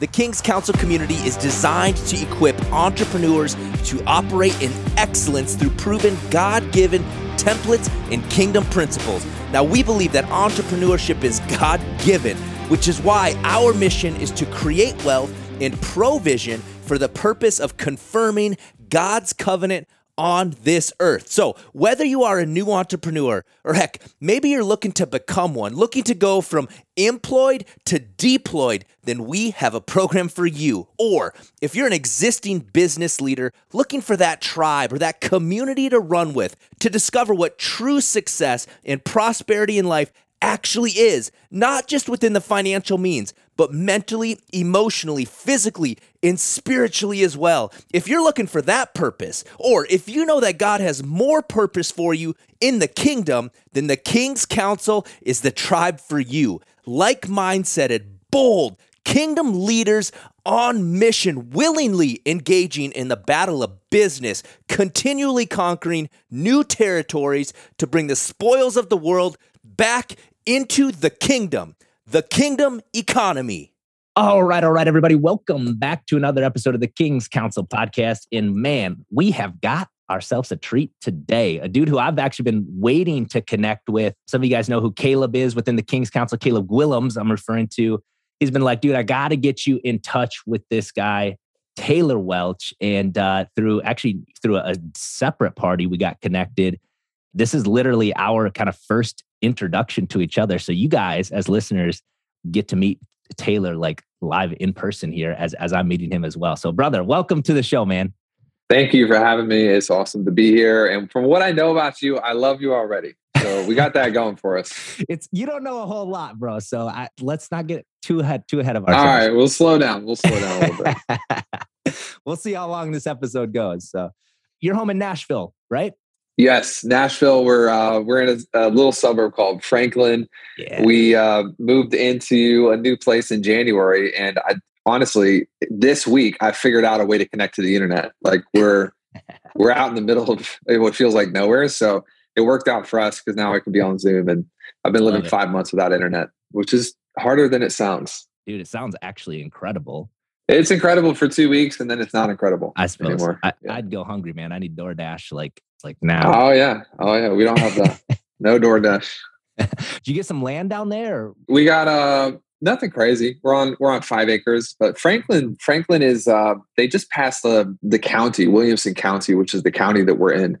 The King's Council community is designed to equip entrepreneurs to operate in excellence through proven God given templates and kingdom principles. Now, we believe that entrepreneurship is God given, which is why our mission is to create wealth and provision for the purpose of confirming God's covenant on this earth. So, whether you are a new entrepreneur or heck, maybe you're looking to become one, looking to go from employed to deployed, then we have a program for you. Or if you're an existing business leader looking for that tribe or that community to run with to discover what true success and prosperity in life actually is, not just within the financial means, but mentally, emotionally, physically, and spiritually as well. If you're looking for that purpose, or if you know that God has more purpose for you in the kingdom, then the King's Council is the tribe for you. Like mindseted, bold, kingdom leaders on mission, willingly engaging in the battle of business, continually conquering new territories to bring the spoils of the world back into the kingdom, the kingdom economy. All right, all right, everybody. Welcome back to another episode of the King's Council podcast. And man, we have got ourselves a treat today. A dude who I've actually been waiting to connect with. Some of you guys know who Caleb is within the King's Council, Caleb Gwillems, I'm referring to. He's been like, dude, I got to get you in touch with this guy, Taylor Welch. And uh, through actually through a separate party, we got connected. This is literally our kind of first introduction to each other. So you guys, as listeners, get to meet Taylor like live in person here as as I'm meeting him as well. So, brother, welcome to the show, man. Thank you for having me. It's awesome to be here. And from what I know about you, I love you already. So we got that going for us. It's you don't know a whole lot, bro. So I, let's not get too ahead too ahead of ourselves. All right, we'll slow down. We'll slow down a little bit. we'll see how long this episode goes. So you're home in Nashville, right? Yes, Nashville. We're uh, we're in a, a, little suburb called Franklin. Yeah. We uh, moved into a new place in January, and I honestly, this week I figured out a way to connect to the internet. Like we're we're out in the middle of what feels like nowhere, so it worked out for us because now I can be on Zoom, and I've been living five months without internet, which is harder than it sounds. Dude, it sounds actually incredible. It's incredible for two weeks, and then it's not incredible. I suppose. Anymore. I, would go hungry, man. I need DoorDash like like now. Oh yeah, oh yeah. We don't have that. no DoorDash. Did you get some land down there? We got uh nothing crazy. We're on we're on five acres, but Franklin Franklin is uh they just passed the the county Williamson County, which is the county that we're in.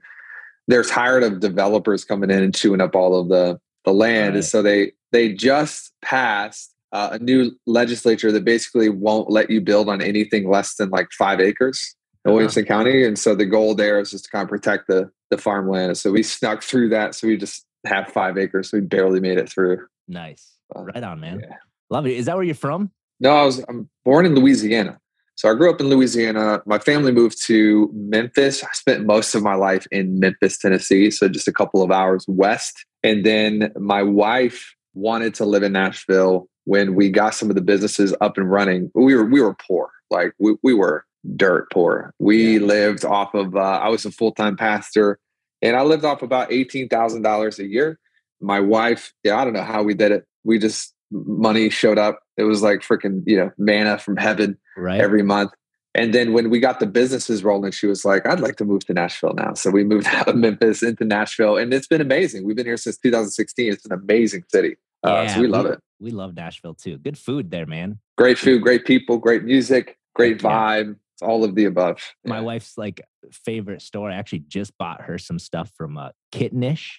They're tired of developers coming in and chewing up all of the the land, right. and so they they just passed uh, a new legislature that basically won't let you build on anything less than like five acres in uh-huh. Williamson County. And so the goal there is just to kind of protect the the farmland. So we snuck through that. So we just have five acres. So we barely made it through. Nice. Right on, man. Yeah. Love it. Is that where you're from? No, I was I'm born in Louisiana. So I grew up in Louisiana. My family moved to Memphis. I spent most of my life in Memphis, Tennessee. So just a couple of hours west. And then my wife wanted to live in Nashville when we got some of the businesses up and running. We were we were poor. Like we, we were dirt poor. We yeah. lived off of, uh, I was a full time pastor and I lived off about $18,000 a year. My wife, yeah, I don't know how we did it. We just, money showed up. It was like freaking, you know, manna from heaven right. every month. And then when we got the businesses rolling, she was like, I'd like to move to Nashville now. So we moved out of Memphis into Nashville and it's been amazing. We've been here since 2016. It's an amazing city. Uh, yeah, so we love we, it. We love Nashville too. Good food there, man. Great food, great people, great music, great vibe. It's all of the above. My wife's like favorite store. I actually just bought her some stuff from uh, Kittenish.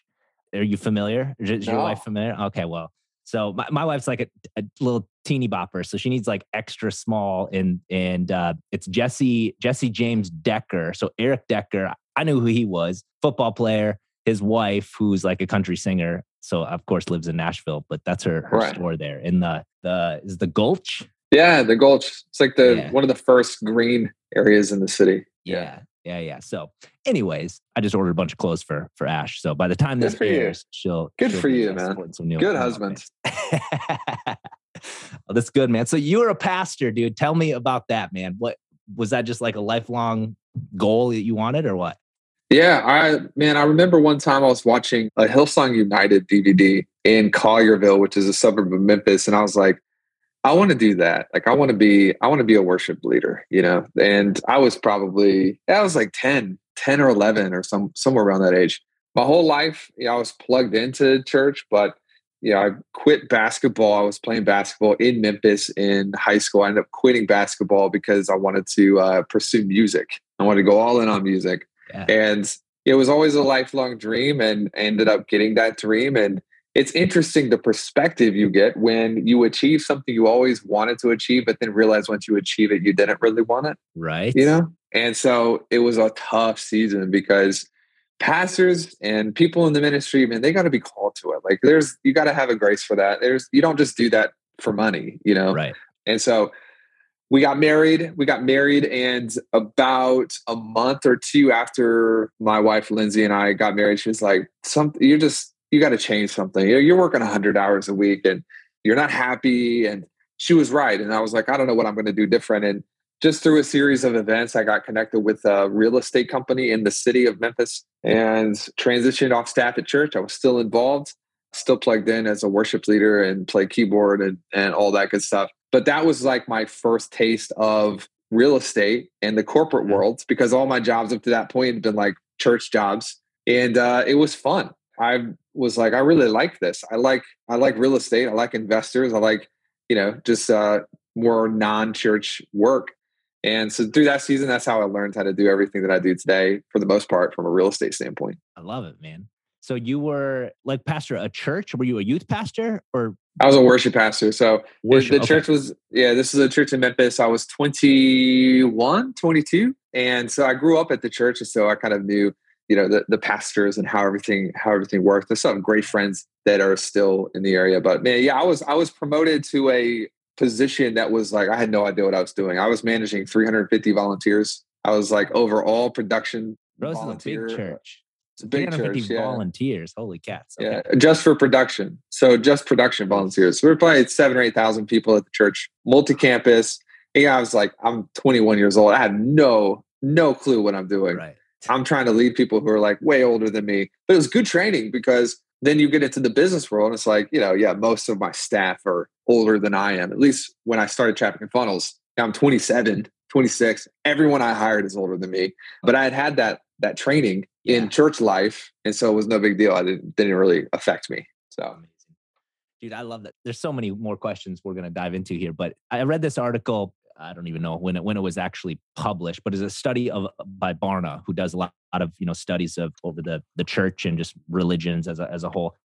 Are you familiar? Is no. your wife familiar? Okay, well, so my, my wife's like a, a, little teeny bopper, so she needs like extra small and and uh, it's Jessie Jessie James Decker. So Eric Decker, I knew who he was, football player. His wife, who's like a country singer, so of course lives in Nashville, but that's her her right. store there in the the is the Gulch yeah, the Gulch. It's like the yeah. one of the first green areas in the city. Yeah. yeah. Yeah, So, anyways, I just ordered a bunch of clothes for for Ash. So by the time this airs, she'll good she'll for you, man. Good husband. well, oh, that's good, man. So you were a pastor, dude. Tell me about that, man. What was that? Just like a lifelong goal that you wanted, or what? Yeah, I man, I remember one time I was watching a Hillsong United DVD in Collierville, which is a suburb of Memphis, and I was like, I want to do that. Like I want to be, I want to be a worship leader, you know? And I was probably, I was like 10, 10 or 11 or some, somewhere around that age. My whole life, you know, I was plugged into church, but you know, I quit basketball. I was playing basketball in Memphis in high school. I ended up quitting basketball because I wanted to uh, pursue music. I wanted to go all in on music. Yeah. And it was always a lifelong dream and ended up getting that dream. And it's interesting the perspective you get when you achieve something you always wanted to achieve, but then realize once you achieve it, you didn't really want it. Right. You know? And so it was a tough season because pastors and people in the ministry, man, they got to be called to it. Like there's, you got to have a grace for that. There's, you don't just do that for money, you know? Right. And so we got married. We got married, and about a month or two after my wife Lindsay and I got married, she was like, "Something you're just you got to change something. You're, you're working 100 hours a week, and you're not happy." And she was right, and I was like, "I don't know what I'm going to do different." And just through a series of events, I got connected with a real estate company in the city of Memphis and transitioned off staff at church. I was still involved, still plugged in as a worship leader and play keyboard and, and all that good stuff but that was like my first taste of real estate and the corporate mm-hmm. world because all my jobs up to that point had been like church jobs and uh, it was fun i was like i really like this i like i like real estate i like investors i like you know just uh, more non-church work and so through that season that's how i learned how to do everything that i do today for the most part from a real estate standpoint i love it man so you were like pastor a church? Were you a youth pastor or? I was a worship pastor. So worship, the okay. church was, yeah, this is a church in Memphis. I was 21, 22. And so I grew up at the church. And so I kind of knew, you know, the, the pastors and how everything, how everything worked. There's some great friends that are still in the area, but man, yeah, I was, I was promoted to a position that was like, I had no idea what I was doing. I was managing 350 volunteers. I was like over all production. Rose volunteer. big church. It's a big church. Yeah. Volunteers. Holy cats. Okay. Yeah. Just for production. So just production volunteers. So we're probably seven or 8,000 people at the church, multi campus. Yeah. I was like, I'm 21 years old. I had no, no clue what I'm doing. Right. I'm trying to lead people who are like way older than me. But it was good training because then you get into the business world and it's like, you know, yeah, most of my staff are older than I am. At least when I started Traffic and Funnels, I'm 27, 26. Everyone I hired is older than me. But I had had that that training yeah. in church life, and so it was no big deal. I didn't didn't really affect me. So. Dude, I love that. There's so many more questions we're going to dive into here, but I read this article I don't even know when it when it was actually published, but it's a study of by Barna, who does a lot, of you know studies of over the the church and just religions as a as a whole.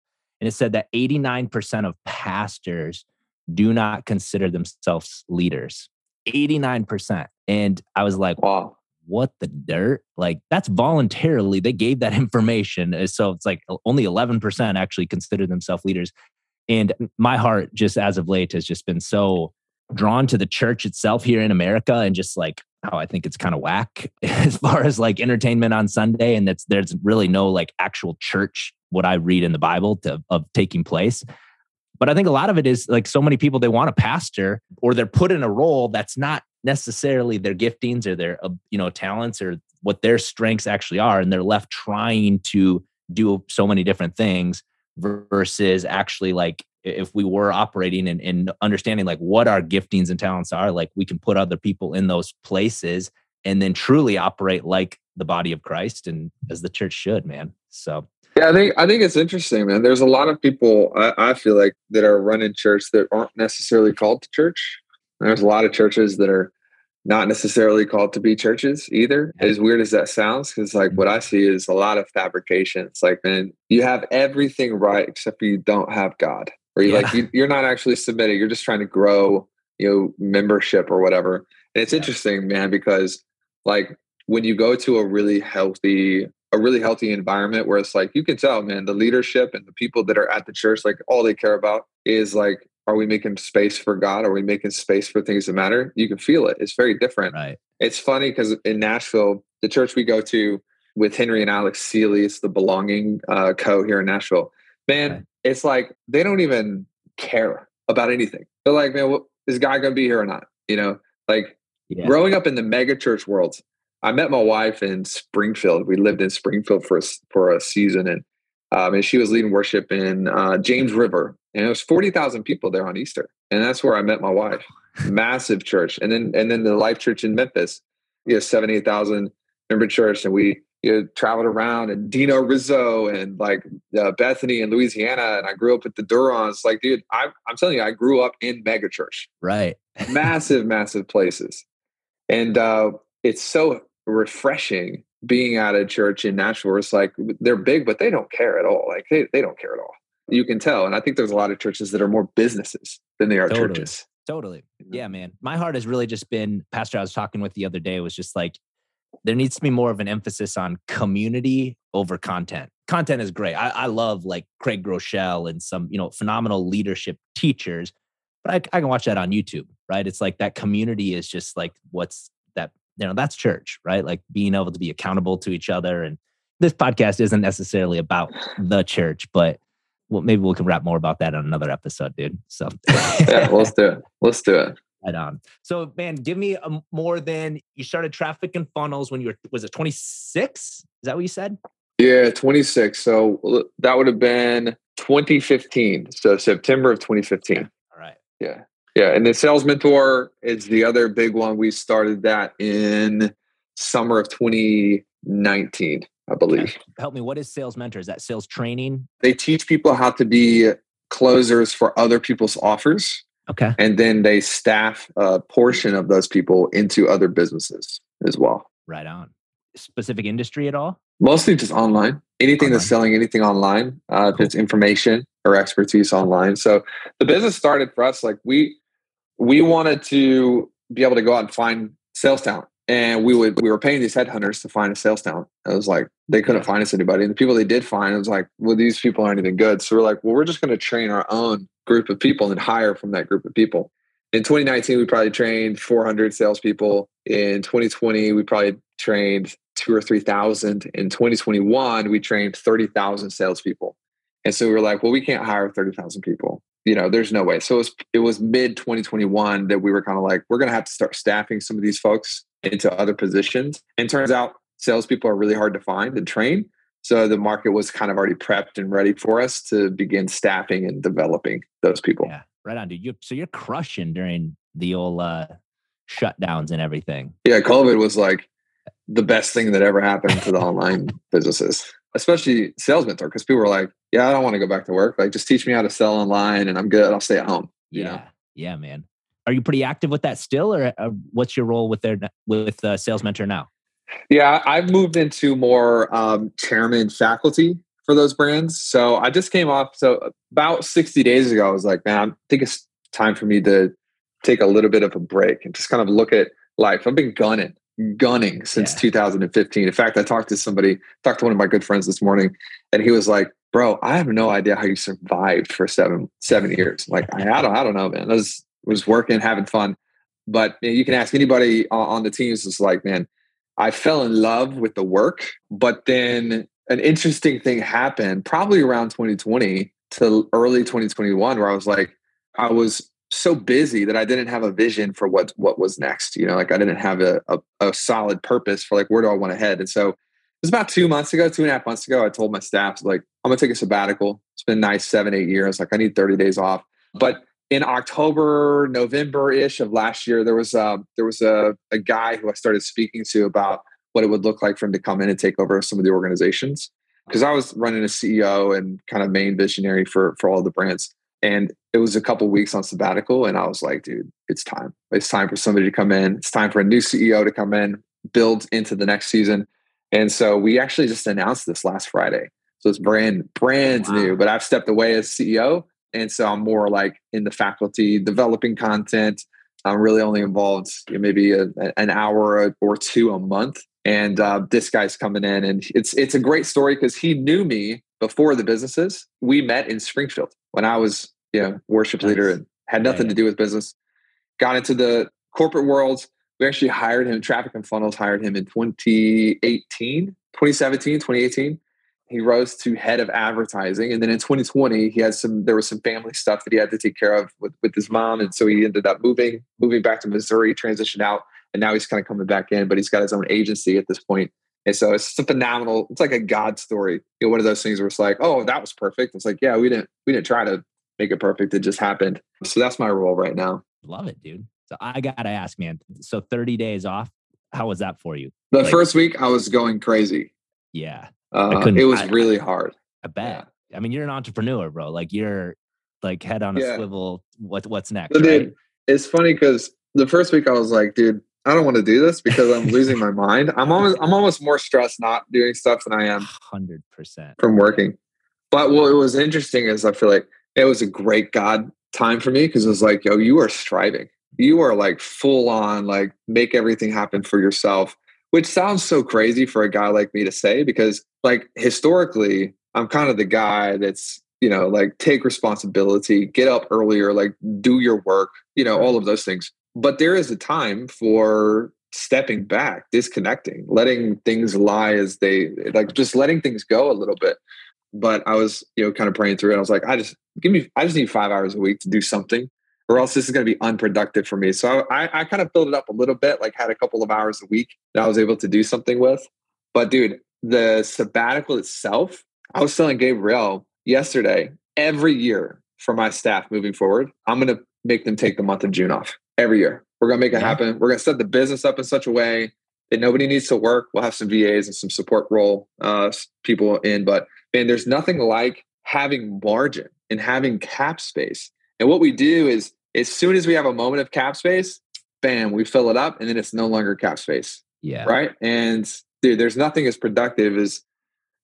And it said that 89% of pastors do not consider themselves leaders. 89%. And I was like, wow what the dirt? Like that's voluntarily they gave that information. So it's like only 11% actually consider themselves leaders. And my heart just as of late has just been so drawn to the church itself here in America and just like how I think it's kind of whack as far as like entertainment on Sunday and that's there's really no like actual church what I read in the Bible to, of taking place. But I think a lot of it is like so many people they want a pastor or they're put in a role that's not necessarily their giftings or their uh, you know talents or what their strengths actually are and they're left trying to do so many different things versus actually like if we were operating and, and understanding like what our giftings and talents are like we can put other people in those places and then truly operate like the body of christ and as the church should man so yeah i think i think it's interesting man there's a lot of people i, I feel like that are running church that aren't necessarily called to church there's a lot of churches that are not necessarily called to be churches either. As weird as that sounds, because like what I mm-hmm. see is a lot of fabrication. It's like, man, you have everything right except you don't have God, or you yeah. like you, are not actually submitting. You're just trying to grow, you know, membership or whatever. And it's yeah. interesting, man, because like when you go to a really healthy, a really healthy environment where it's like you can tell, man, the leadership and the people that are at the church, like all they care about is like are we making space for God? Are we making space for things that matter? You can feel it. It's very different. Right. It's funny because in Nashville, the church we go to with Henry and Alex Seeley, it's the belonging uh, co here in Nashville. Man, right. It's like they don't even care about anything. They're like, man, what, is God going to be here or not? You know, like yeah. growing up in the mega church world, I met my wife in Springfield. We lived in Springfield for a, for a season, and um, and she was leading worship in uh, James River, and it was forty thousand people there on Easter. and that's where I met my wife. Massive church, and then and then the Life Church in Memphis, you know, seven eight thousand member church, and we you know, traveled around and Dino Rizzo and like uh, Bethany in Louisiana, and I grew up at the Durons. Like, dude, I, I'm telling you, I grew up in megachurch. right? massive, massive places, and uh, it's so refreshing being at a church in Nashville. It's like they're big, but they don't care at all. Like they, they don't care at all. You can tell, and I think there's a lot of churches that are more businesses than they are totally. churches. Totally. Yeah, man. My heart has really just been, Pastor, I was talking with the other day, was just like, there needs to be more of an emphasis on community over content. Content is great. I, I love like Craig Groeschel and some, you know, phenomenal leadership teachers, but I, I can watch that on YouTube, right? It's like that community is just like what's that, you know, that's church, right? Like being able to be accountable to each other. And this podcast isn't necessarily about the church, but well, maybe we can wrap more about that on another episode, dude. So yeah, let's do it. Let's do it. Right on. So, man, give me a, more than you started traffic and funnels when you were was it 26? Is that what you said? Yeah, 26. So that would have been 2015. So September of 2015. All right. Yeah. Yeah. And the sales mentor is the other big one. We started that in summer of 2019. I believe. Okay. Help me. What is sales mentor? Is that sales training? They teach people how to be closers for other people's offers. Okay. And then they staff a portion of those people into other businesses as well. Right on. Specific industry at all? Mostly just online. Anything online. that's selling anything online, uh, cool. if it's information or expertise online. So the business started for us like we we wanted to be able to go out and find sales talent and we would we were paying these headhunters to find a sales talent. It was like they couldn't find us anybody, and the people they did find, it was like, well, these people aren't even good. So we're like, well, we're just going to train our own group of people and hire from that group of people. In 2019, we probably trained 400 salespeople. In 2020, we probably trained two or three thousand. In 2021, we trained 30,000 salespeople. And so we were like, well, we can't hire 30,000 people. You know, there's no way. So it was, it was mid 2021 that we were kind of like, we're going to have to start staffing some of these folks into other positions. And turns out salespeople are really hard to find and train. So the market was kind of already prepped and ready for us to begin staffing and developing those people. Yeah, right on, dude. You, so you're crushing during the old uh, shutdowns and everything. Yeah, COVID was like the best thing that ever happened to the online businesses, especially sales mentor, because people were like, "Yeah, I don't want to go back to work. Like, just teach me how to sell online, and I'm good. I'll stay at home." yeah, know? yeah, man are you pretty active with that still, or uh, what's your role with their with uh, Sales Mentor now? Yeah, I've moved into more um, chairman faculty for those brands. So I just came off. So about sixty days ago, I was like, man, I think it's time for me to take a little bit of a break and just kind of look at life. I've been gunning, gunning since yeah. 2015. In fact, I talked to somebody, talked to one of my good friends this morning, and he was like, "Bro, I have no idea how you survived for seven seven years. Like, I, I don't, I don't know, man. That was was working, having fun. But you can ask anybody on the teams. It's like, man, I fell in love with the work, but then an interesting thing happened probably around 2020 to early 2021 where I was like, I was so busy that I didn't have a vision for what what was next. You know, like I didn't have a, a, a solid purpose for like where do I want to head. And so it was about two months ago, two and a half months ago, I told my staff like I'm gonna take a sabbatical. It's been nice seven, eight years. Like I need 30 days off. But in October, November ish of last year, there was a, uh, there was a, a guy who I started speaking to about what it would look like for him to come in and take over some of the organizations. Because I was running a CEO and kind of main visionary for for all the brands, and it was a couple weeks on sabbatical, and I was like, dude, it's time. It's time for somebody to come in. It's time for a new CEO to come in, build into the next season. And so we actually just announced this last Friday. So it's brand brand wow. new. But I've stepped away as CEO and so I'm more like in the faculty developing content. I'm really only involved you know, maybe a, an hour or two a month. And uh, this guy's coming in, and it's it's a great story because he knew me before the businesses. We met in Springfield when I was you know worship nice. leader and had nothing yeah, yeah. to do with business. Got into the corporate world. We actually hired him. Traffic and Funnels hired him in 2018, 2017, 2018 he rose to head of advertising and then in 2020 he had some there was some family stuff that he had to take care of with, with his mom and so he ended up moving moving back to missouri transitioned out and now he's kind of coming back in but he's got his own agency at this point and so it's a phenomenal it's like a god story you know one of those things where it's like oh that was perfect it's like yeah we didn't we didn't try to make it perfect. It just happened. So that's my role right now. Love it, dude. So I gotta ask, man. So 30 days off, how was that for you? The like, first week I was going crazy. Yeah. Uh, it was I, really hard. I bet. Yeah. I mean, you're an entrepreneur, bro. Like you're like head on a yeah. swivel. What what's next? But right? dude, it's funny because the first week I was like, dude, I don't want to do this because I'm losing my mind. I'm almost I'm almost more stressed not doing stuff than I am hundred percent from working. But what was interesting is I feel like it was a great God time for me because it was like, yo, you are striving. You are like full on, like make everything happen for yourself, which sounds so crazy for a guy like me to say because, like, historically, I'm kind of the guy that's, you know, like take responsibility, get up earlier, like do your work, you know, all of those things. But there is a time for stepping back, disconnecting, letting things lie as they like just letting things go a little bit. But I was, you know, kind of praying through it. I was like, I just give me, I just need five hours a week to do something, or else this is going to be unproductive for me. So I, I kind of filled it up a little bit, like had a couple of hours a week that I was able to do something with. But dude, the sabbatical itself, I was telling Gabriel yesterday, every year for my staff moving forward, I'm going to make them take the month of June off every year. We're going to make it happen. We're going to set the business up in such a way that nobody needs to work. We'll have some VAs and some support role uh, people in, but man, there's nothing like having margin and having cap space. And what we do is, as soon as we have a moment of cap space, bam, we fill it up, and then it's no longer cap space. Yeah. Right. And dude, there's nothing as productive as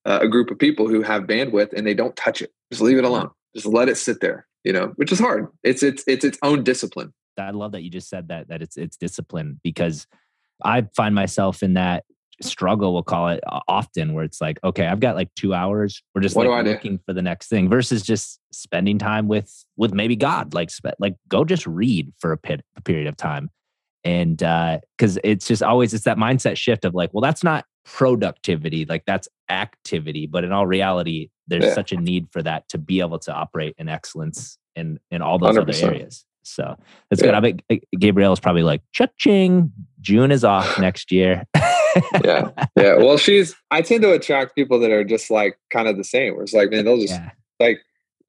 uh, a group of people who have bandwidth and they don't touch it. Just leave it alone. Just let it sit there. You know, which is hard. It's it's it's its own discipline. I love that you just said that that it's it's discipline because I find myself in that struggle we'll call it often where it's like okay i've got like two hours we're just what like looking for the next thing versus just spending time with with maybe god like like go just read for a, pit, a period of time and uh because it's just always it's that mindset shift of like well that's not productivity like that's activity but in all reality there's yeah. such a need for that to be able to operate in excellence in in all those 100%. other areas so that's yeah. good. I bet Gabriel is probably like, cha-ching, June is off next year. yeah. Yeah. Well, she's, I tend to attract people that are just like kind of the same. Where it's like, man, they'll just yeah. like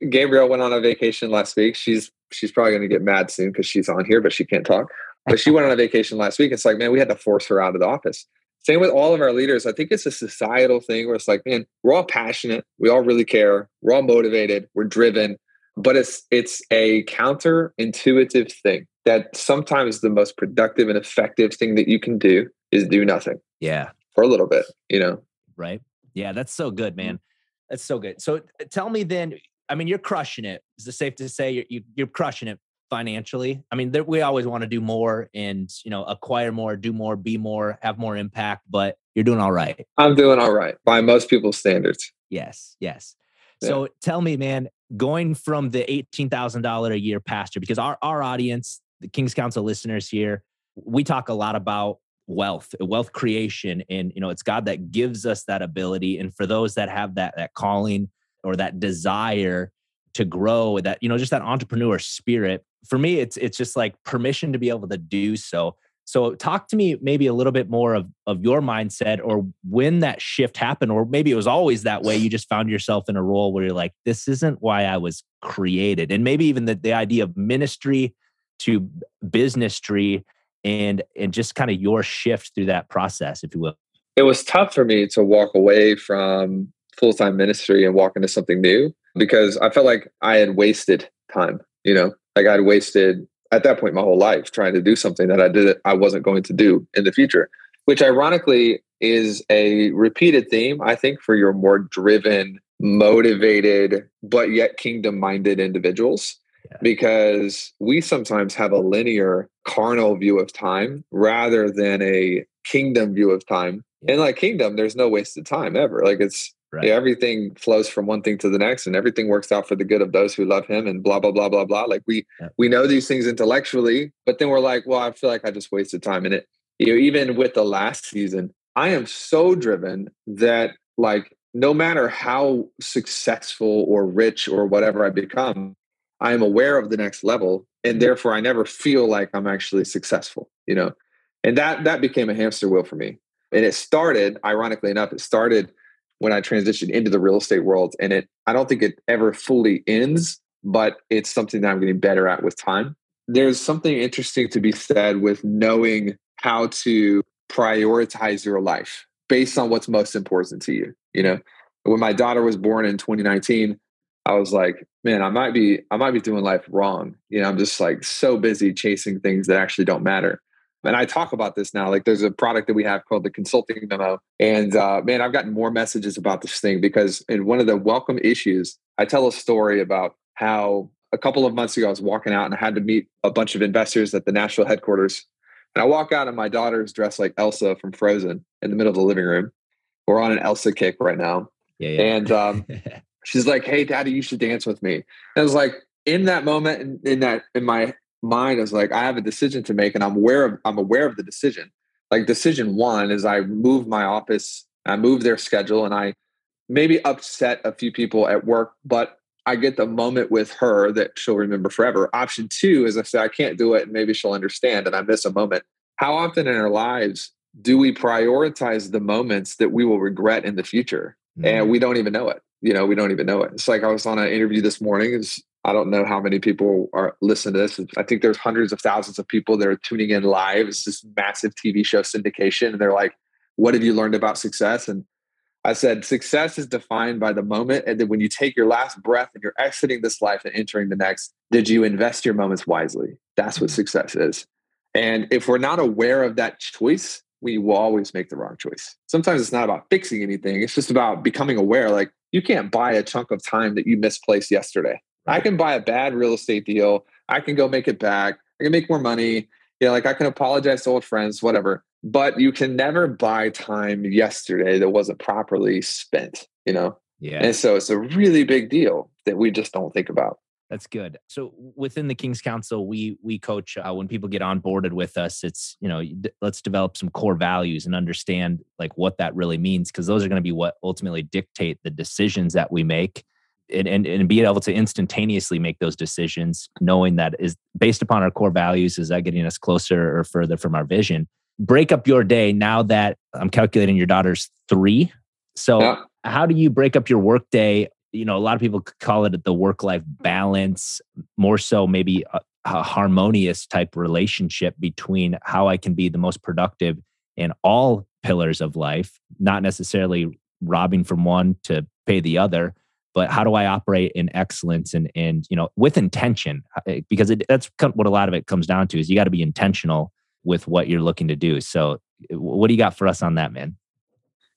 Gabriel went on a vacation last week. She's, she's probably going to get mad soon because she's on here, but she can't talk. But she went on a vacation last week. It's like, man, we had to force her out of the office. Same with all of our leaders. I think it's a societal thing where it's like, man, we're all passionate. We all really care. We're all motivated. We're driven but it's it's a counterintuitive thing that sometimes the most productive and effective thing that you can do is do nothing. Yeah. For a little bit, you know. Right. Yeah, that's so good, mm. man. That's so good. So tell me then, I mean, you're crushing it. Is it safe to say you're, you, are you are crushing it financially? I mean, there, we always want to do more and, you know, acquire more, do more, be more, have more impact, but you're doing all right. I'm doing all right by most people's standards. Yes. Yes. So yeah. tell me, man, going from the $18,000 a year pastor, because our, our audience, the King's Council listeners here, we talk a lot about wealth, wealth creation. And, you know, it's God that gives us that ability. And for those that have that, that calling or that desire to grow, that, you know, just that entrepreneur spirit, for me, it's, it's just like permission to be able to do so. So talk to me maybe a little bit more of, of your mindset or when that shift happened, or maybe it was always that way. You just found yourself in a role where you're like, this isn't why I was created. And maybe even the, the idea of ministry to business tree and and just kind of your shift through that process, if you will. It was tough for me to walk away from full-time ministry and walk into something new because I felt like I had wasted time, you know, like I'd wasted at that point my whole life trying to do something that I did I wasn't going to do in the future, which ironically is a repeated theme, I think, for your more driven, motivated, but yet kingdom minded individuals. Yeah. Because we sometimes have a linear carnal view of time rather than a kingdom view of time. Yeah. And like kingdom, there's no wasted time ever. Like it's Right. Yeah, everything flows from one thing to the next, and everything works out for the good of those who love Him, and blah blah blah blah blah. Like we yeah. we know these things intellectually, but then we're like, well, I feel like I just wasted time in it. You know, even with the last season, I am so driven that like no matter how successful or rich or whatever I become, I am aware of the next level, and mm-hmm. therefore I never feel like I'm actually successful. You know, and that that became a hamster wheel for me. And it started, ironically enough, it started when I transitioned into the real estate world. And it, I don't think it ever fully ends, but it's something that I'm getting better at with time. There's something interesting to be said with knowing how to prioritize your life based on what's most important to you. You know, when my daughter was born in 2019, I was like, man, I might be, I might be doing life wrong. You know, I'm just like so busy chasing things that actually don't matter. And I talk about this now. Like, there's a product that we have called the consulting memo. And uh, man, I've gotten more messages about this thing because in one of the welcome issues, I tell a story about how a couple of months ago I was walking out and I had to meet a bunch of investors at the national headquarters. And I walk out and my daughter's dressed like Elsa from Frozen in the middle of the living room. We're on an Elsa kick right now. Yeah, yeah. And um, she's like, "Hey, Daddy, you should dance with me." And I was like, in that moment, in, in that in my mind, is like, I have a decision to make, and I'm aware of I'm aware of the decision. Like decision one is I move my office, I move their schedule, and I maybe upset a few people at work, but I get the moment with her that she'll remember forever. Option two is I say I can't do it, and maybe she'll understand, and I miss a moment. How often in our lives do we prioritize the moments that we will regret in the future, mm-hmm. and we don't even know it? you know, we don't even know it. It's like I was on an interview this morning. It's, I don't know how many people are listening to this. I think there's hundreds of thousands of people that are tuning in live. It's this massive TV show syndication. And they're like, what have you learned about success? And I said, success is defined by the moment. And then when you take your last breath and you're exiting this life and entering the next, did you invest your moments wisely? That's what mm-hmm. success is. And if we're not aware of that choice, we will always make the wrong choice. Sometimes it's not about fixing anything. It's just about becoming aware. Like you can't buy a chunk of time that you misplaced yesterday. I can buy a bad real estate deal. I can go make it back. I can make more money. You know, like I can apologize to old friends, whatever. But you can never buy time yesterday that wasn't properly spent, you know? Yeah. And so it's a really big deal that we just don't think about. That's good. So within the King's Council, we we coach uh, when people get onboarded with us. It's you know d- let's develop some core values and understand like what that really means because those are going to be what ultimately dictate the decisions that we make, and, and and being able to instantaneously make those decisions, knowing that is based upon our core values. Is that getting us closer or further from our vision? Break up your day now that I'm calculating your daughter's three. So yeah. how do you break up your workday you know, a lot of people call it the work life balance, more so maybe a, a, harmonious type relationship between how I can be the most productive in all pillars of life, not necessarily robbing from one to pay the other, but how do I operate in excellence and and you know with intention uh, because it, that's what a lot of it comes down to is you got to be intentional with what you're looking to do. So, what do you got for us on that, man?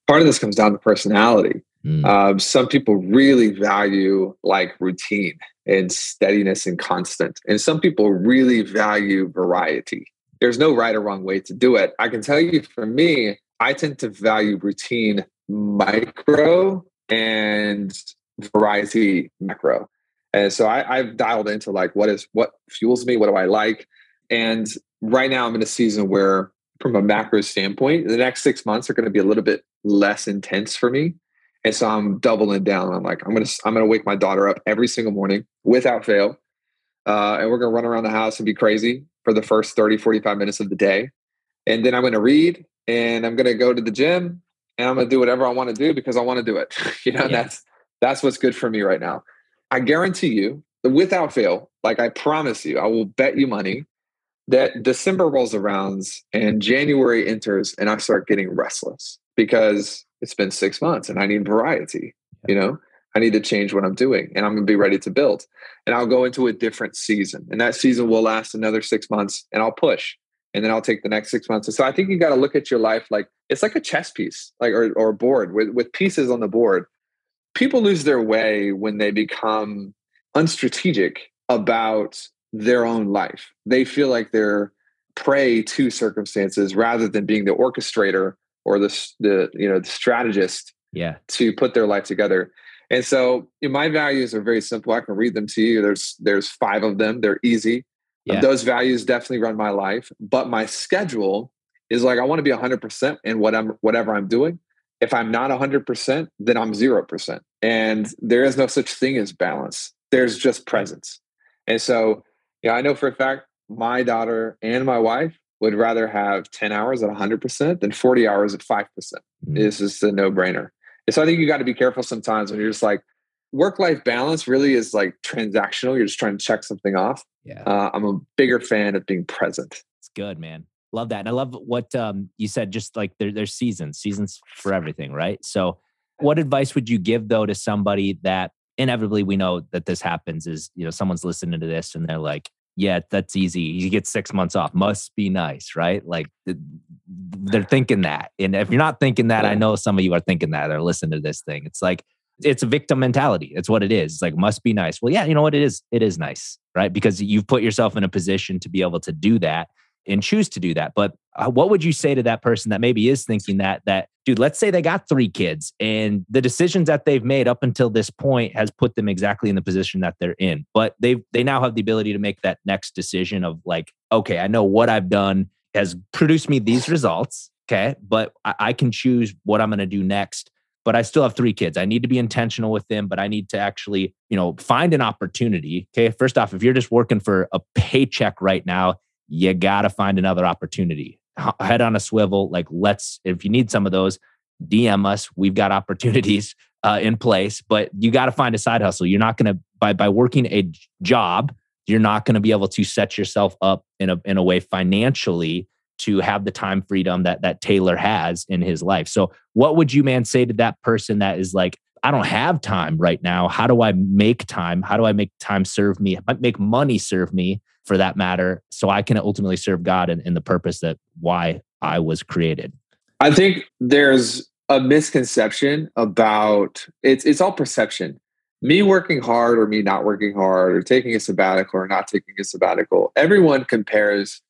Part of this comes down to personality. Mm. Um, some people really value like routine and steadiness and constant. And some people really value variety. There's no right or wrong way to do it. I can tell you for me, I tend to value routine micro and variety macro. And so I, I've dialed into like what is what fuels me, what do I like? And right now I'm in a season where from a macro standpoint, the next six months are going to be a little bit less intense for me and so I'm doubling down. I'm like, I'm gonna I'm gonna wake my daughter up every single morning without fail. Uh, and we're gonna run around the house and be crazy for the first 30, 45 minutes of the day. And then I'm gonna read and I'm gonna go to the gym and I'm gonna do whatever I want to do because I want to do it. you know, yeah. that's that's what's good for me right now. I guarantee you, without fail, like I promise you, I will bet you money that December rolls around and January enters and I start getting restless because it's been six months and I need variety, you know? I need to change what I'm doing and I'm going to be ready to build. And I'll go into a different season. And that season will last another six months and I'll push. And then I'll take the next six months. And so I think you got to look at your life like it's like a chess piece, like or, or a board with, with pieces on the board. People lose their way when they become unstrategic about their own life. They feel like they're prey to circumstances rather than being the orchestrator or the the you know the strategist yeah. to put their life together. And so you know, my values are very simple. I can read them to you. There's there's five of them. They're easy. Yeah. those values definitely run my life but my schedule is like i want to be 100% in what i'm whatever i'm doing if i'm not 100% then i'm 0% and there is no such thing as balance there's just presence and so yeah i know for a fact my daughter and my wife would rather have 10 hours at 100% than 40 hours at 5%. Mm. This is a no brainer. And so I think you got to be careful sometimes when you're just like, work life balance really is like transactional. You're just trying to check something off. Yeah. Uh, I'm a bigger fan of being present. It's good, man. Love that. And I love what um, you said, just like there, there's seasons, seasons for everything, right? So, what advice would you give though to somebody that inevitably we know that this happens is, you know, someone's listening to this and they're like, yeah, that's easy. You get six months off. Must be nice, right? Like they're thinking that. And if you're not thinking that, I know some of you are thinking that or listening to this thing. It's like, it's a victim mentality. It's what it is. It's like must be nice. Well, yeah, you know what it is. It is nice, right? Because you've put yourself in a position to be able to do that and choose to do that. But uh, what would you say to that person that maybe is thinking that that dude, let's say they got 3 kids and the decisions that they've made up until this point has put them exactly in the position that they're in. But they they now have the ability to make that next decision of like, okay, I know what I've done has produced me these results, okay? But I, I can choose what I'm going to do next but I still have three kids. I need to be intentional with them, but I need to actually, you know, find an opportunity. Okay. First off, if you're just working for a paycheck right now, you got to find another opportunity. Head on a swivel. Like, let's, if you need some of those, DM us. We've got opportunities uh, in place, but you got to find a side hustle. You're not going to, by, by working a job, you're not going to be able to set yourself up in a, in a way financially to have the time freedom that that Taylor has in his life. So what would you man say to that person that is like I don't have time right now. How do I make time? How do I make time serve me? Make money serve me for that matter so I can ultimately serve God and, the purpose that why I was created. I think there's a misconception about it's it's all perception. Me working hard or me not working hard or taking a sabbatical or not taking a sabbatical. Everyone compares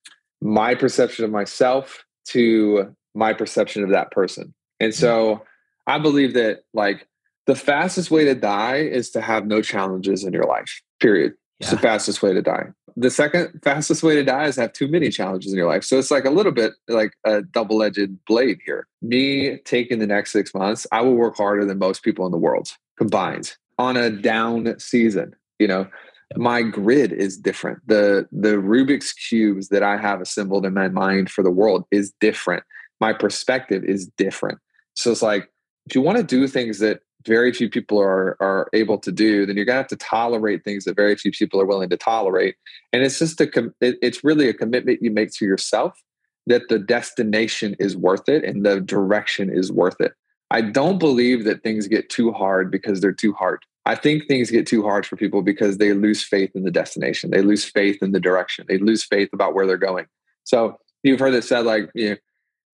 my perception of myself to my perception of that person. And so I believe that like the fastest way to die is to have no challenges in your life, period. Yeah. It's the fastest way to die. The second fastest way to die is have too many challenges in your life. So it's like a little bit like a double edged blade here. Me taking the next six months, I will work harder than most people in the world combined on a down season. You know, my grid is different. The the Rubik's cubes that I have assembled in my mind for the world is different. My perspective is different. So it's like if you want to do things that very few people are are able to do, then you're gonna have to tolerate things that very few people are willing to tolerate. And it's just a com- it, it's really a commitment you make to yourself that the destination is worth it and the direction is worth it. I don't believe that things get too hard because they're too hard. I think things get too hard for people because they lose faith in the destination. They lose faith in the direction. They lose faith about where they're going. So you've heard it said like, you know,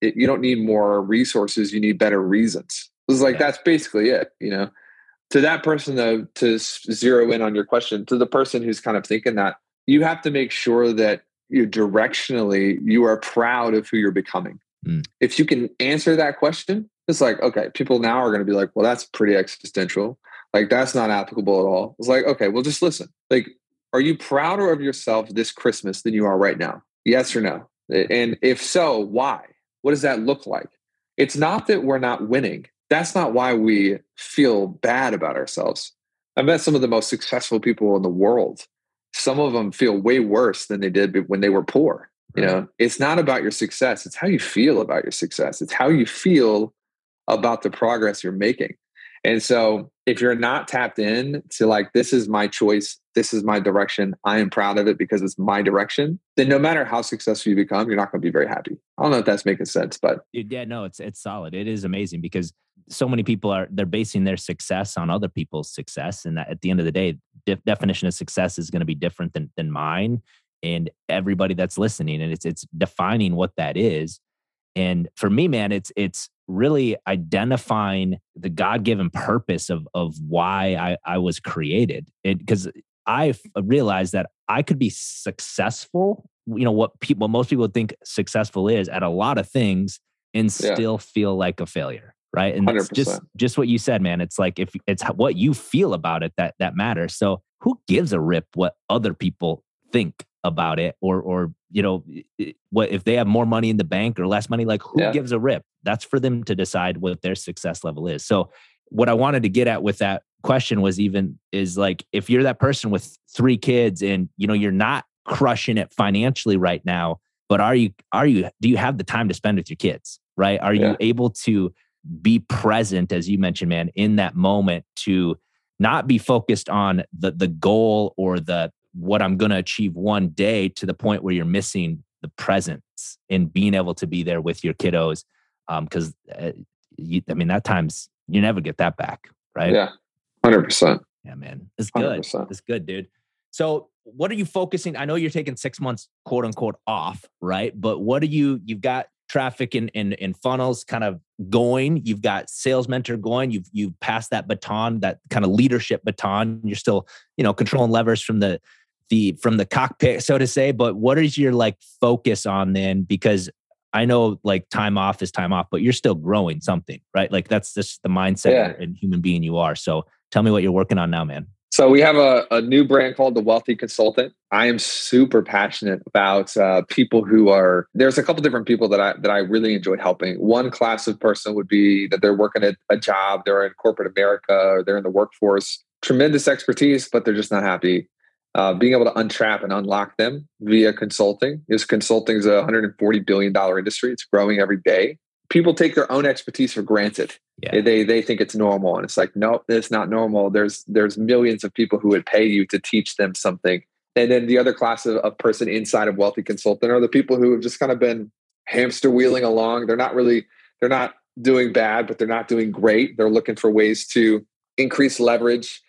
you don't need more resources, you need better reasons. It's like yeah. that's basically it, you know. To that person though, to zero in on your question, to the person who's kind of thinking that, you have to make sure that you directionally you are proud of who you're becoming. Mm. If you can answer that question, it's like, okay, people now are going to be like, well, that's pretty existential. Like that's not applicable at all. It's like, okay, well, just listen. Like, are you prouder of yourself this Christmas than you are right now? Yes or no? And if so, why? What does that look like? It's not that we're not winning. That's not why we feel bad about ourselves. I've met some of the most successful people in the world. Some of them feel way worse than they did when they were poor. Right. You know, it's not about your success. It's how you feel about your success. It's how you feel about the progress you're making. And so if you're not tapped in to like, this is my choice, this is my direction, I am proud of it because it's my direction, then no matter how successful you become, you're not going to be very happy. I don't know if that's making sense, but yeah, no, it's it's solid. It is amazing because so many people are they're basing their success on other people's success, and that at the end of the day, de- definition of success is going to be different than than mine and everybody that's listening, and it's it's defining what that is. And for me, man, it's it's really identifying the god-given purpose of of why i i was created. Because i realized that i could be successful you know what people what most people think successful is at a lot of things and still feel like a failure right? And it's just just what you said man. It's like if it's what you feel about it that that matters. So who gives a rip what other people think about it? Or or you know what if they have more money in the bank or less money like who yeah. gives a rip? That's for them to decide what their success level is. So what i wanted to get at with that question was even is like if you're that person with three kids and you know you're not crushing it financially right now but are you are you do you have the time to spend with your kids right? Are yeah. you able to be present as you mentioned man in that moment to not be focused on the the goal or the what I'm going to achieve one day to the point where you're missing the presence and being able to be there with your kiddos. Because um, uh, I mean, that times you never get that back, right? Yeah, hundred percent. Yeah, man, it's good. 100%. It's good, dude. So, what are you focusing? I know you're taking six months, quote unquote, off, right? But what are you? You've got traffic in in, in funnels kind of going. You've got sales mentor going. You've you've passed that baton, that kind of leadership baton. You're still, you know, controlling levers from the the from the cockpit, so to say. But what is your like focus on then? Because I know like time off is time off, but you're still growing something, right? Like that's just the mindset yeah. and human being you are. So tell me what you're working on now, man. So we have a, a new brand called the Wealthy Consultant. I am super passionate about uh, people who are. There's a couple different people that I that I really enjoy helping. One class of person would be that they're working at a job, they're in corporate America, or they're in the workforce. Tremendous expertise, but they're just not happy. Uh, being able to untrap and unlock them via consulting. Is consulting is a 140 billion dollar industry. It's growing every day. People take their own expertise for granted yeah. They they think it's normal, and it's like no, it's not normal. There's there's millions of people who would pay you to teach them something. And then the other class of, of person inside of wealthy consultant are the people who have just kind of been hamster wheeling along. They're not really they're not doing bad, but they're not doing great. They're looking for ways to increase leverage.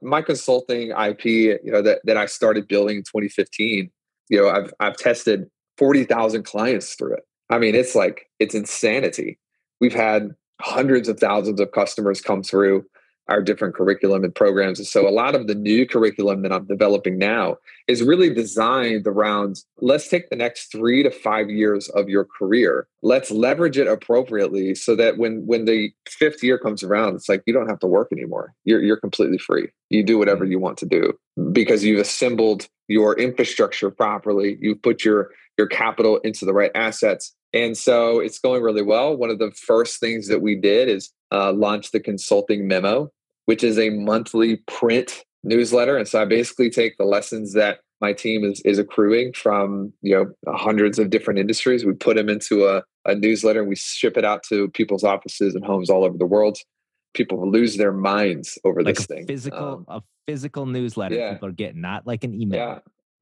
My consulting IP, you know, that that I started building in 2015, you know, I've I've tested 40,000 clients through it. I mean, it's like it's insanity. We've had hundreds of thousands of customers come through our different curriculum and programs. And so a lot of the new curriculum that I'm developing now is really designed around let's take the next three to five years of your career. Let's leverage it appropriately so that when when the fifth year comes around, it's like you don't have to work anymore. You're you're completely free. You do whatever mm. you want to do because you've assembled your infrastructure properly. You've put your your capital into the right assets and so it's going really well. One of the first things that we did is uh, launch the consulting memo, which is a monthly print newsletter. And so I basically take the lessons that my team is, is accruing from you know hundreds of different industries. We put them into a, a newsletter and we ship it out to people's offices and homes all over the world. People lose their minds over like this thing. Physical, um, a physical newsletter yeah. people are getting, not like an email. Yeah.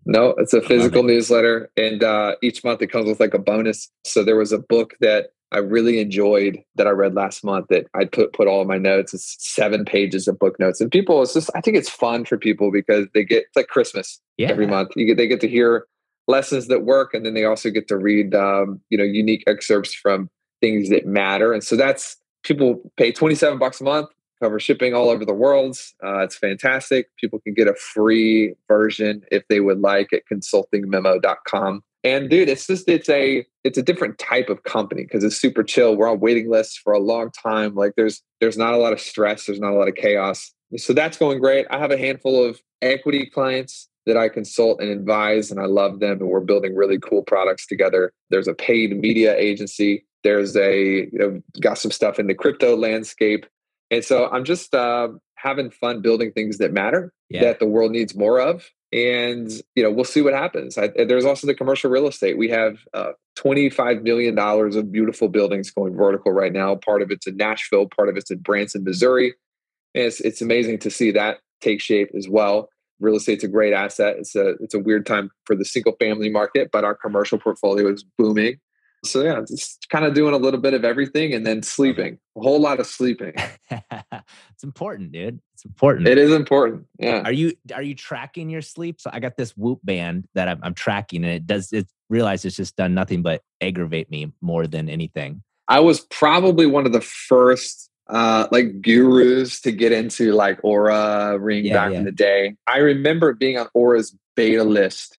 No, it's a physical newsletter, and uh, each month it comes with like a bonus. So there was a book that I really enjoyed that I read last month that I put put all of my notes. It's seven pages of book notes, and people. It's just I think it's fun for people because they get it's like Christmas yeah. every month. You get they get to hear lessons that work, and then they also get to read um, you know unique excerpts from things that matter. And so that's people pay twenty seven bucks a month cover shipping all over the world. Uh, it's fantastic. People can get a free version if they would like at consultingmemo.com. And dude, it's just it's a it's a different type of company because it's super chill. We're on waiting lists for a long time. Like there's there's not a lot of stress. There's not a lot of chaos. So that's going great. I have a handful of equity clients that I consult and advise, and I love them. And we're building really cool products together. There's a paid media agency. There's a you know got some stuff in the crypto landscape. And so I'm just uh, having fun building things that matter yeah. that the world needs more of. And you know we'll see what happens. I, there's also the commercial real estate. We have uh, 25 million dollars of beautiful buildings going vertical right now. Part of it's in Nashville, part of it's in Branson, Missouri. And it's it's amazing to see that take shape as well. Real estate's a great asset. It's a it's a weird time for the single family market, but our commercial portfolio is booming. So yeah, just kind of doing a little bit of everything and then sleeping. A whole lot of sleeping. it's important, dude. It's important. It is important. Yeah. Are you are you tracking your sleep? So I got this Whoop band that I'm, I'm tracking, and it does. It realize it's just done nothing but aggravate me more than anything. I was probably one of the first uh like gurus to get into like Oura ring yeah, back yeah. in the day. I remember being on Oura's beta list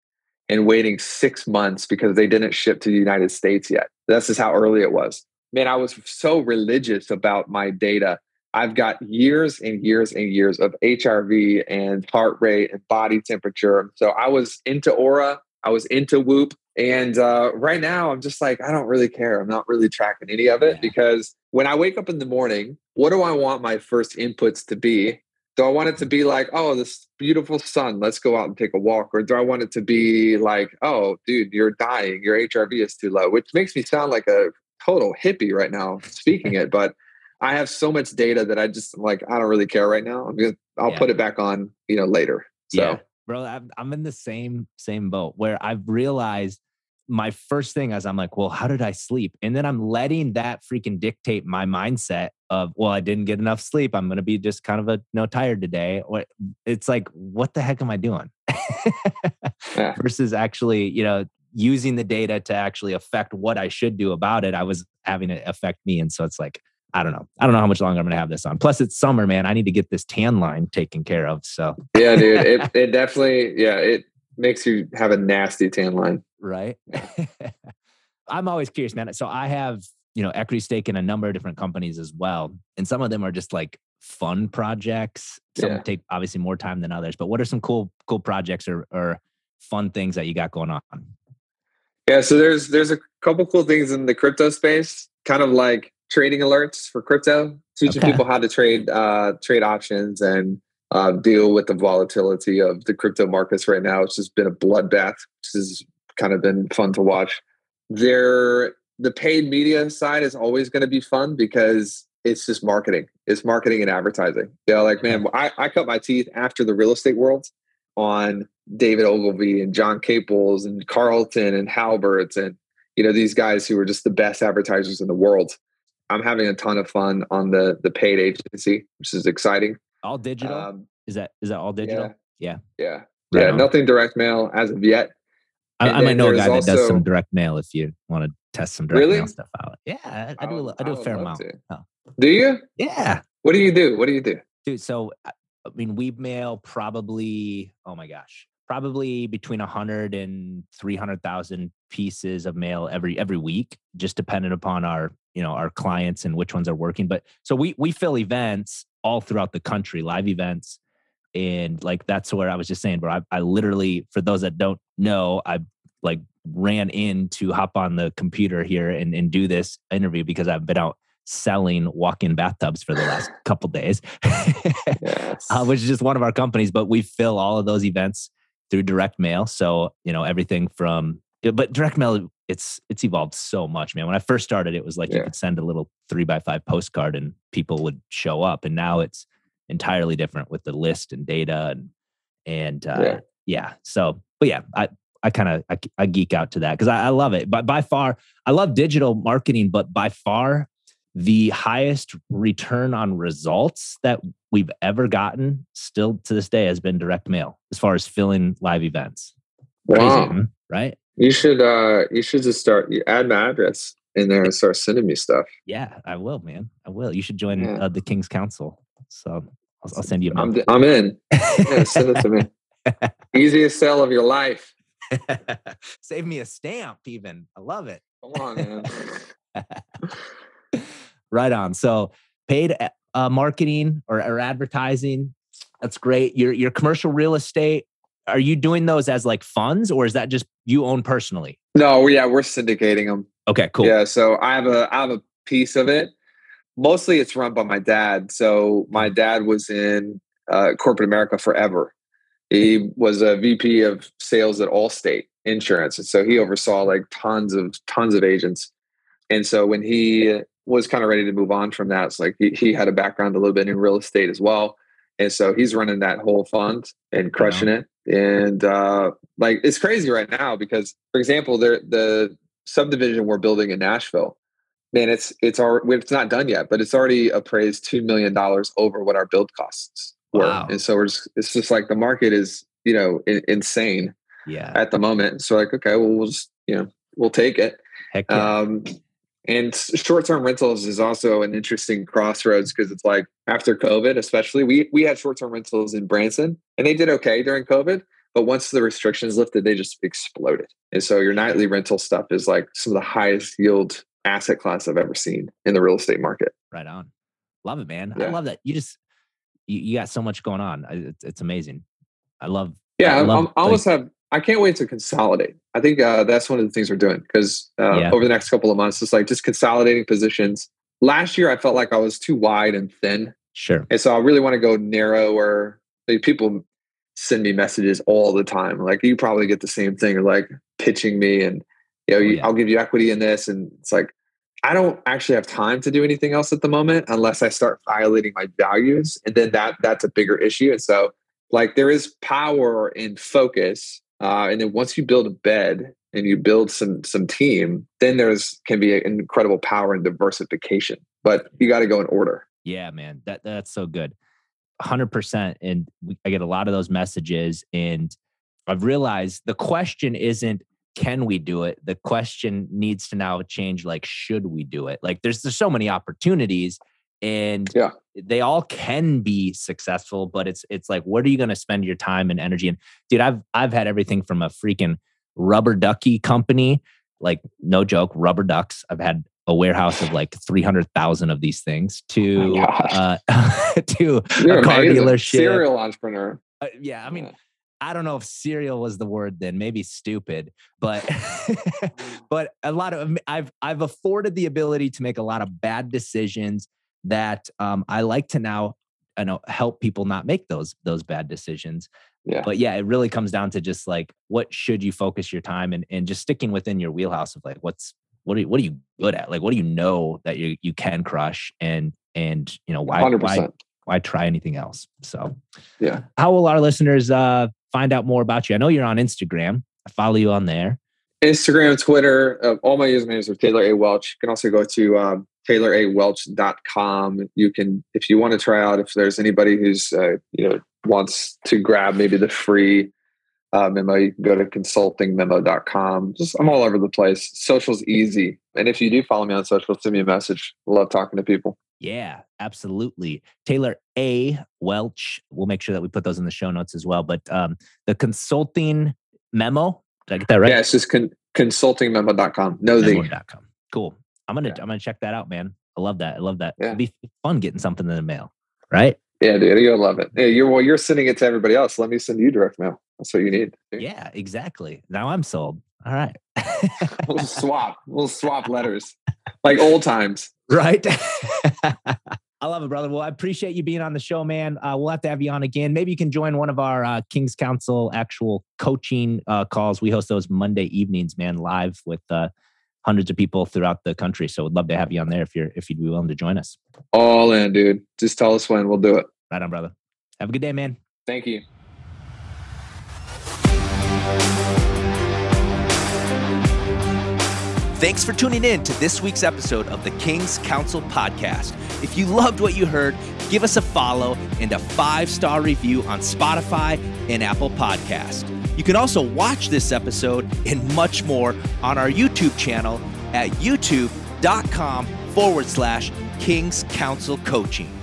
and waiting six months because they didn't ship to the United States yet. This is how early it was. Man, I was so religious about my data. I've got years and years and years of HRV and heart rate and body temperature. So I was into Oura, I was into Whoop. And uh, right now, I'm just like, I don't really care. I'm not really tracking any of it yeah. because when I wake up in the morning, what do I want my first inputs to be? Do I want it to be like, oh, this beautiful sun, let's go out and take a walk? Or do I want it to be like, oh, dude, you're dying, your HRV is too low, which makes me sound like a total hippie right now speaking it. But I have so much data that I just like I don't really care right now. I'm gonna I'll Yeah. put it back on, you know, later. So Yeah, bro, I'm, I'm in the same same boat where I've realized my first thing is I'm like, well, how did I sleep? And then I'm letting that freaking dictate my mindset of, well, I didn't get enough sleep. I'm gonna be just kind of a you know tired today. Or it's like, what the heck am I doing? Yeah. Versus actually, you know, using the data to actually affect what I should do about it. I was having it affect me, and so it's like. I don't know. I don't know how much longer I'm going to have this on. Plus, it's summer, man. I need to get this tan line taken care of. So, yeah, dude. It it definitely yeah, it makes you have a nasty tan line. right? I'm always curious, man. So I have, you know, equity stake in a number of different companies as well. And some of them are just like fun projects. Some Yeah. take obviously more time than others. But what are some cool, cool projects or, or fun things that you got going on? Yeah, so there's there's a couple cool things in the crypto space, kind of like trading alerts for crypto, teaching Okay. people how to trade uh, trade options and uh, deal with the volatility of the crypto markets right now. It's just been a bloodbath, which has kind of been fun to watch. There, the paid media side is always going to be fun because it's just marketing. It's marketing and advertising. Yeah, like man, I, I cut my teeth after the real estate world on David Ogilvy and John Caples and Carlton and Halberts and you know these guys who are just the best advertisers in the world. I'm having a ton of fun on the the paid agency, which is exciting. All digital? Um, is that is that all digital? Yeah. yeah, Right yeah. Nothing direct mail as of yet. I, I might know a guy that does some direct mail if you want to test some direct Really? mail stuff out. Yeah, I, I do. a I do a fair amount. Oh. Do you? Yeah, What do you do? What do you do? dude. So I mean, we mail probably. Oh my gosh, probably between a hundred and three hundred thousand pieces of mail every every week, just dependent upon our you know our clients and which ones are working. But so we we fill events all throughout the country, live events. And like that's where I was just saying, bro. I, I literally, for those that don't know, I like ran in to hop on the computer here and, and do this interview because I've been out selling walk-in bathtubs for the last couple days, Yes. uh, which is just one of our companies. But we fill all of those events through direct mail. So you know everything from, but direct mail it's it's evolved so much, man. When I first started, it was like you could send a little three by five postcard and people would show up, and now it's entirely different with the list and data and and uh, Yeah. yeah. So, but yeah, I I kind of I, I geek out to that because I, I love it. But by far, I love digital marketing. But by far, the highest return on results that we've ever gotten, still to this day, has been direct mail as far as filling live events. Wow. hmm? right? You should uh you should just start you add my address in there and start sending me stuff. Yeah, I will, man. I will. You should join Yeah. uh, the King's Council. So I'll, I'll send you a I'm memo. I'm in. Yeah, send it to me. Easiest sell of your life. Save me a stamp, even. I love it. Come on, man. right on. So paid uh, marketing or, or advertising, that's great. Your your commercial real estate, are you doing those as like funds or is that just you own personally? no, yeah, we're syndicating them. Okay, cool. Yeah, so I have a I have a piece of it. Mostly, it's run by my dad. So my dad was in uh, corporate America forever. He was a VP of sales at Allstate Insurance, and so he oversaw like tons of tons of agents. And so when he was kind of ready to move on from that, it's like he, he had a background a little bit in real estate as well. And so he's running that whole fund and crushing it. And uh, like it's crazy right now because, for example, there the subdivision we're building in Nashville, man, it's it's our it's not done yet, but it's already appraised two million dollars over what our build costs were. Wow. And so we're just, it's just like the market is you know in, insane Yeah. at the moment. So like, okay, well we'll just you know we'll take it. Heck yeah. Um, and short-term rentals is also an interesting crossroads because it's like after COVID, especially we we had short-term rentals in Branson and they did okay during COVID, but once the restrictions lifted, they just exploded. And so your nightly rental stuff is like some of the highest yield asset class I've ever seen in the real estate market. right on. Love it, man. I love that. You just you, you got so much going on. It's, it's amazing. I love Yeah, I love, almost have. I can't wait to consolidate. I think uh, that's one of the things we're doing because uh, Yeah. over the next couple of months, it's like just consolidating positions. Last year, I felt like I was too wide and thin. sure. And so I really want to go narrower. Like people send me messages all the time. Like you probably get the same thing, or like pitching me and you know, Oh, yeah. I'll give you equity in this. And it's like, I don't actually have time to do anything else at the moment unless I start violating my values. And then that that's a bigger issue. And so like there is power in focus. Uh, and then once you build a bed and you build some some team, then there's can be an incredible power and diversification. But you got to go in order. Yeah, man. That that's so good. 100% and we, I get a lot of those messages and I've realized the question isn't can we do it? The question needs to now change like should we do it? Like there's there's so many opportunities and yeah. they all can be successful, but it's it's like what are you going to spend your time and energy and dude I've I've had everything from a freaking rubber ducky company like no joke rubber ducks I've had a warehouse of like 300,000 of these things to Oh uh, to You're a car amazing. dealership. Serial entrepreneur. Uh, yeah, I mean, Yeah. I don't know if serial was the word then, maybe stupid, but but a lot of I've I've afforded the ability to make a lot of bad decisions that um, I like to now you know help people not make those those bad decisions. Yeah. But yeah, it really comes down to just like what should you focus your time and and just sticking within your wheelhouse of like what's what are you, what are you good at? Like what do you know that you you can crush and and you know why Hundred why why try anything else? So Yeah. how will our listeners uh, find out more about you? I know you're on Instagram. I follow you on there. Instagram, Twitter, uh, all my usernames are Taylor A. Welch. You can also go to um, taylorawelch.com. You can, if you want to try out, if there's anybody who's, uh, you know, wants to grab maybe the free uh, memo, you can go to consultingmemo.com. Just, I'm all over the place. Social's easy. And if you do follow me on social, send me a message. Love talking to people. Yeah, absolutely. Taylor A. Welch. We'll make sure that we put those in the show notes as well. But um, the consulting memo, did I get that right? Yeah, it's just con- consultingmemo.com. No, the. Cool. I'm gonna Yeah. I'm gonna check that out, man. I love that. I love that. Yeah. It'd be fun getting something in the mail, right? Yeah, dude, you'll love it. Yeah, you're well, you're sending it to everybody else. Let me send you direct mail. That's what you need. dude. Yeah, exactly. Now I'm sold. All right. We'll swap. We'll swap letters like old times. right? I love it, brother. Well, I appreciate you being on the show, man. Uh, we'll have to have you on again. Maybe you can join one of our uh, King's Council actual coaching uh, calls. We host those Monday evenings, man, live with uh, hundreds of people throughout the country. So, would love to have you on there if you're if you'd be willing to join us. All in, dude. Just tell us when. We'll do it. Right on, brother. Have a good day, man. Thank you. Thanks for tuning in to this week's episode of the King's Council podcast. If you loved what you heard, give us a follow and a five star review on Spotify and Apple Podcast. You can also watch this episode and much more on our YouTube channel at youtube.com forward slash King's Council Coaching.